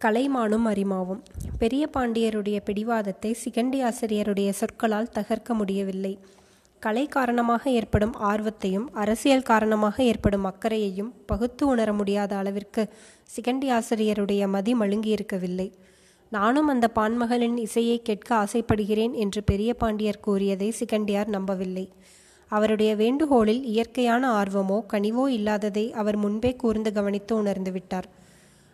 கலைமானும் அரிமாவும் பெரிய பாண்டியருடைய பிடிவாதத்தை சிகண்டி ஆசிரியருடைய சொற்களால் தகர்க்க முடியவில்லை. கலை காரணமாக ஏற்படும் ஆர்வத்தையும் அரசியல் காரணமாக ஏற்படும் அக்கறையையும் பகுத்து உணர முடியாத அளவிற்கு சிகண்டி ஆசிரியருடைய மதி மழுங்கியிருக்கவில்லை. நானும் அந்த பான்மகளின் இசையை கேட்க ஆசைப்படுகிறேன் என்று பெரிய பாண்டியர் கூறியதை சிகண்டியார் நம்பவில்லை. அவருடைய வேண்டுகோளில் இயற்கையான ஆர்வமோ கனிவோ இல்லாததை அவர் முன்பே கூர்ந்து கவனித்து உணர்ந்துவிட்டார்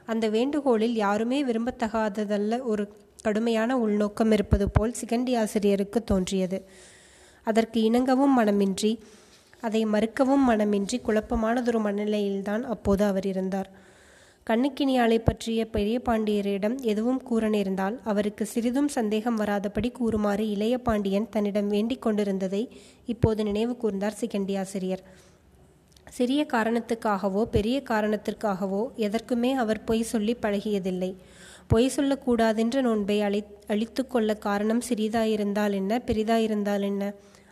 அந்த வேண்டுகோளில் யாருமே விரும்பத்தகாததல்ல ஒரு கடுமையான உள்நோக்கம் இருப்பது போல் சிகண்டி ஆசிரியருக்கு தோன்றியது. அதற்கு இணங்கவும் மனமின்றி அதை மறுக்கவும் மனமின்றி குழப்பமானதொரு மனநிலையில்தான் அப்போது அவர் இருந்தார். கண்ணுக்கினியாளை பற்றிய பெரிய பாண்டியரிடம் எதுவும் கூற நேர்ந்தால் அவருக்கு சிறிதும் சந்தேகம் வராதபடி கூறுமாறு இளைய பாண்டியன் தன்னிடம் வேண்டிக் கொண்டிருந்ததை இப்போது நினைவு கூர்ந்தார் சிகண்டி ஆசிரியர். சிறிய காரணத்துக்காகவோ பெரிய காரணத்திற்காகவோ எதற்குமே அவர் பொய் சொல்லி பழகியதில்லை. பொய் சொல்லக்கூடாதென்ற நோன்பை அழி அழித்து கொள்ள காரணம் சிறிதாயிருந்தால் என்ன பெரிதாயிருந்தால் என்ன?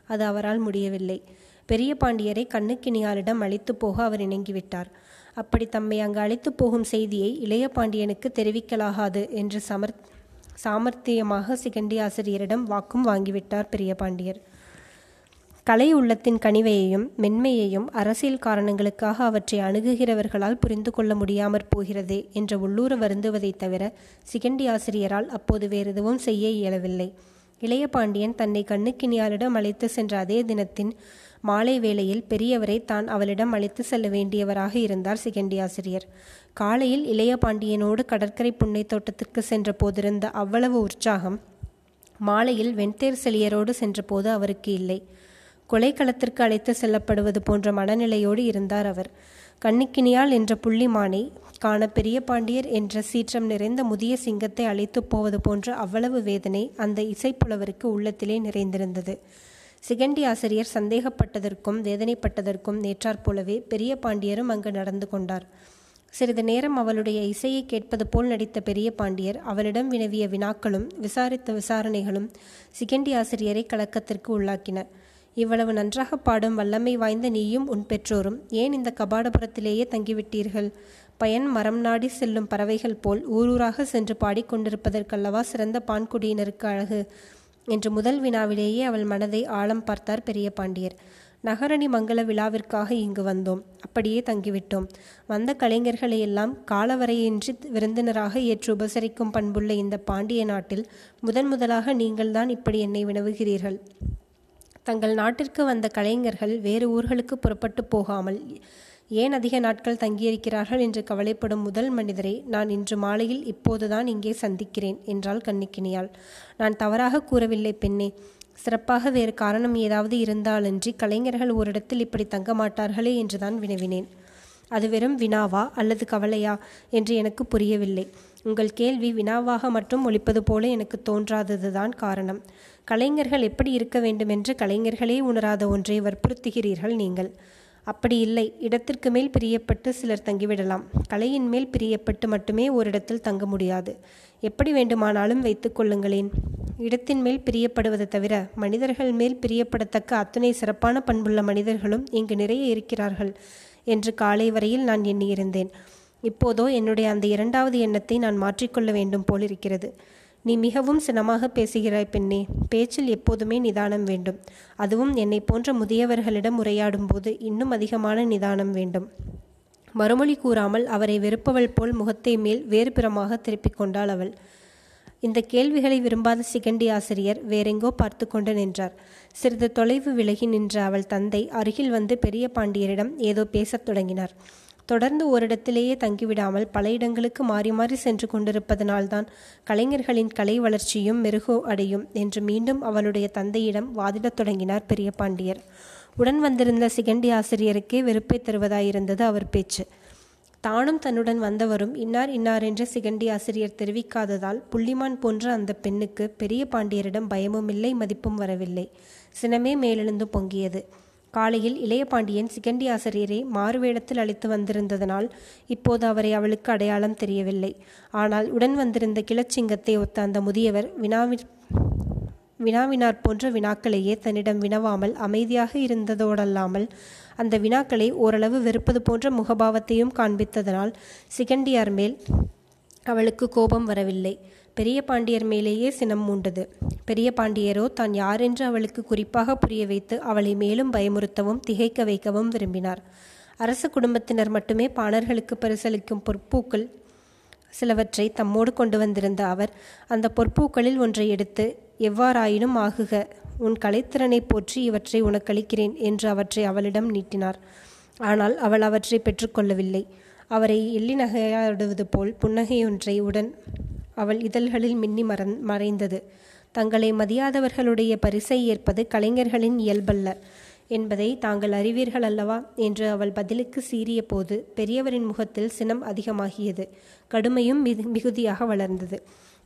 அது அவரால் முடியவில்லை. பெரிய பாண்டியரை கண்ணுக்கினியாளிடம் அழைத்து போக அவர் இணங்கிவிட்டார். அப்படி தம்மை அங்கு அழைத்து போகும் செய்தியை இளைய பாண்டியனுக்கு தெரிவிக்கலாகாது என்று சமர் சாமர்த்தியமாக சிகண்டி ஆசிரியரிடம் வாக்கும் வாங்கிவிட்டார் பெரிய பாண்டியர். கலை உள்ளத்தின் கனிவையையும் மென்மையையும் அரசியல் காரணங்களுக்காக அவற்றை அணுகுகிறவர்களால் புரிந்து கொள்ள முடியாமற் போகிறதே என்ற உள்ளூர வருந்துவதைத் தவிர சிகண்டி ஆசிரியரால் அப்போது வேறு எதுவும் செய்ய இயலவில்லை. இளைய பாண்டியன் தன்னை கண்ணுக்கினியாரிடம் அழைத்து சென்ற அதே தினத்தின் மாலை வேளையில் பெரியவரை தான் அவளிடம் அழைத்து செல்ல வேண்டியவராக இருந்தார் சிகண்டி ஆசிரியர். காலையில் இளைய பாண்டியனோடு கடற்கரை புன்னை தோட்டத்திற்கு சென்ற போதிருந்த அவ்வளவு உற்சாகம் மாலையில் வெண்தேர் செழியரோடு சென்றபோது அவருக்கு இல்லை. கொலைக்களத்திற்கு அழைத்து செல்லப்படுவது போன்ற மனநிலையோடு இருந்தார் அவர். கண்ணிக்கினியால் என்ற புள்ளிமானை காண பெரிய பாண்டியர் என்ற சீற்றம் நிறைந்த முதிய சிங்கத்தை அழைத்து போவது போன்ற அவ்வளவு வேதனை அந்த இசைப்புலவருக்கு உள்ளத்திலே நிறைந்திருந்தது. சிகண்டி ஆசிரியர் சந்தேகப்பட்டதற்கும் வேதனைப்பட்டதற்கும் நேற்றாற் போலவே பெரிய பாண்டியரும் அங்கு நடந்து கொண்டார். சிறிது நேரம் அவளுடைய இசையை கேட்பது போல் நடித்த பெரிய பாண்டியர் அவளிடம் வினவிய வினாக்களும் விசாரித்த விசாரணைகளும் சிகண்டி ஆசிரியரை கலக்கத்திற்கு உள்ளாக்கின. இவ்வளவு நன்றாக பாடும் வல்லமை வாய்ந்த நீயும் உன் பெற்றோரும் ஏன் இந்த கபாடபுரத்திலேயே தங்கிவிட்டீர்கள்? பயன் மரம் நாடி செல்லும் பறவைகள் போல் ஊரூராக சென்று பாடிக்கொண்டிருப்பதற்கல்லவா சிறந்த பான்குடியினருக்கு அழகு? என்று முதல் வினாவிலேயே அவள் மனதை ஆழம் பார்த்தார் பெரிய பாண்டியர். நகரணி மங்கள விழாவிற்காக இங்கு வந்தோம். அப்படியே தங்கிவிட்டோம். வந்த கலைஞர்களை எல்லாம் காலவரையின்றி விருந்தினராக ஏற்று உபசரிக்கும் பண்புள்ள இந்த பாண்டிய நாட்டில் முதன் முதலாக நீங்கள்தான் இப்படி என்னை வினவுகிறீர்கள். தங்கள் நாட்டிற்கு வந்த கலைஞர்கள் வேறு ஊர்களுக்கு புறப்பட்டு போகாமல் ஏன் அதிக நாட்கள் தங்கியிருக்கிறார்கள் என்று கவலைப்படும் முதல் மனிதரை நான் இன்று மாலையில் இப்போதுதான் இங்கே சந்திக்கிறேன் என்றாள் கண்ணிக்கினியாள் நான் தவறாக கூறவில்லை பெண்ணே. சிறப்பாக வேறு காரணம் ஏதாவது இருந்தாலன்றி கலைஞர்கள் ஓரிடத்தில் இப்படி தங்க மாட்டார்களே என்றுதான் வினவினேன். அது வெறும் வினாவா அல்லது கவலையா என்று எனக்கு புரியவில்லை. உங்கள் கேள்வி வினாவாக மட்டும் ஒழிப்பது போல எனக்கு தோன்றாததுதான் காரணம். கலைஞர்கள் எப்படி இருக்க வேண்டுமென்று கலைஞர்களே உணராத ஒன்றை வற்புறுத்துகிறீர்கள் நீங்கள். அப்படி இல்லை இடத்திற்கு மேல் பிரியப்பட்டு சிலர் தங்கிவிடலாம். கலையின் மேல் பிரியப்பட்டு மட்டுமே ஓரிடத்தில் தங்க முடியாது. எப்படி வேண்டுமானாலும் வைத்துக் கொள்ளுங்களேன். இடத்தின் மேல் பிரியப்படுவதை தவிர மனிதர்கள் மேல் பிரியப்படத்தக்க அத்துணை சிறப்பான பண்புள்ள மனிதர்களும் இங்கு நிறைய இருக்கிறார்கள் என்று காலை வரையில் நான் எண்ணியிருந்தேன். இப்போதோ என்னுடைய அந்த இரண்டாவது எண்ணத்தை நான் மாற்றிக்கொள்ள வேண்டும் போலிருக்கிறது நீ மிகவும் சினமாக பேசுகிறாய் பெண்ணே. பேச்சில் எப்போதுமே நிதானம் வேண்டும். அதுவும் என்னை போன்ற முதியவர்களிடம் உரையாடும் போது இன்னும் அதிகமான நிதானம் வேண்டும். மறுமொழி கூறாமல் அவரை வெறுப்பவள் போல் முகத்தை மேல் வேறு பிறமாக திருப்பிக் கொண்டாள் அவள். இந்த கேள்விகளை விரும்பாத சிகண்டி ஆசிரியர் வேறெங்கோ பார்த்து கொண்டு நின்றார். சிறிது தொலைவு விலகி நின்ற அவள் தந்தை அருகில் வந்து பெரிய பாண்டியரிடம் ஏதோ பேசத் தொடங்கினார். தொடர்ந்து ஓரிடத்திலேயே தங்கிவிடாமல் பல இடங்களுக்கு மாறி மாறி சென்று கொண்டிருப்பதனால்தான் கலைஞர்களின் கலை வளர்ச்சியும் மெருகு அடையும் என்று மீண்டும் அவளுடைய தந்தையிடம் வாதிடத் தொடங்கினார் பெரிய பாண்டியர் உடன் வந்திருந்த சிகண்டி ஆசிரியருக்கே வெறுப்பை தருவதாயிருந்தது அவர் பேச்சு. தானும் தன்னுடன் வந்தவரும் இன்னார் இன்னார் என்று சிகண்டி ஆசிரியர் தெரிவிக்காததால் புள்ளிமான் போன்ற அந்த பெண்ணுக்கு பெரிய பாண்டியரிடம் பயமும் இல்லை மதிப்பும் வரவில்லை. சினமே மேலெழுந்து பொங்கியது. காலையில் இளையபாண்டியன் சிகண்டி ஆசிரியரை மாறுவேடத்தில் அழைத்து வந்திருந்ததனால் இப்போது அவரை அவளுக்கு அடையாளம் தெரியவில்லை. ஆனால் உடன் வந்திருந்த கிளச்சிங்கத்தை ஒத்த அந்த முதியவர் வினாவிற் வினாவினார் போன்ற வினாக்களையே தன்னிடம் வினவாமல் அமைதியாக இருந்ததோடல்லாமல் அந்த வினாக்களை ஓரளவு வெறுப்பது போன்ற முகபாவத்தையும் காண்பித்ததனால் சிகண்டியார் மேல் அவளுக்கு கோபம் வரவில்லை. பெரிய பாண்டியர் மேலேயே சினம் மூண்டது. பெரிய பாண்டியரோ தான் யாரென்று அவளுக்கு குறிப்பாக புரிய வைத்து அவளை மேலும் பயமுறுத்தவும் திகைக்க வைக்கவும் விரும்பினார். அரச குடும்பத்தினர் மட்டுமே பாணர்களுக்கு பரிசளிக்கும் பொற்பூக்கள் சிலவற்றை தம்மோடு கொண்டு வந்திருந்த அவர் அந்த பொற்பூக்களில் ஒன்றை எடுத்து எவ்வாறாயினும் ஆகுக உன் கலைத்திறனை போற்றி இவற்றை உனக்களிக்கிறேன் என்று அவற்றை அவளிடம் நீட்டினார். ஆனால் அவள் அவற்றை பெற்றுக்கொள்ளவில்லை அவரை எள்ளி நகையாடுவது போல் புன்னகையொன்றை உடன் அவள் இதழ்களில் மின்னி மறந் மறைந்தது. தங்களை மதியாதவர்களுடைய பரிசை ஏற்பது கலைஞர்களின் இயல்பல்ல என்பதை தாங்கள் அறிவீர்கள் அல்லவா? என்று அவள் பதிலுக்கு சீறிய போது பெரியவரின் முகத்தில் சினம் அதிகமாகியது. கடுமையும் மிகுதியாக வளர்ந்தது.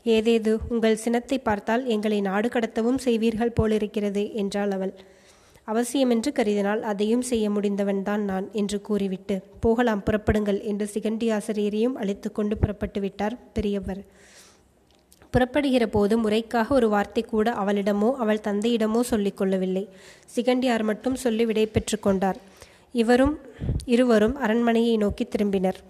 ஏதேது உங்கள் சினத்தை பார்த்தால் எங்களை நாடு கடத்தவும் செய்வீர்கள் போலிருக்கிறது என்றாள் அவள். அவசியமென்று கருதினால் அதையும் செய்ய முடிந்தவன்தான் நான் என்று கூறிவிட்டு போகலாம் புறப்படுங்கள் என்று சிகண்டி ஆசிரியரையும் அழைத்து கொண்டு புறப்பட்டு விட்டார் பெரியவர். புறப்படுகிற போது முறைக்காக ஒரு வார்த்தை கூட அவளிடமோ அவள் தந்தையிடமோ சொல்லிக் கொள்ளவில்லை. சிகண்டியார் மட்டும் சொல்லி விடை பெற்று கொண்டார். இவரும் இருவரும் அரண்மனையை நோக்கி திரும்பினர்.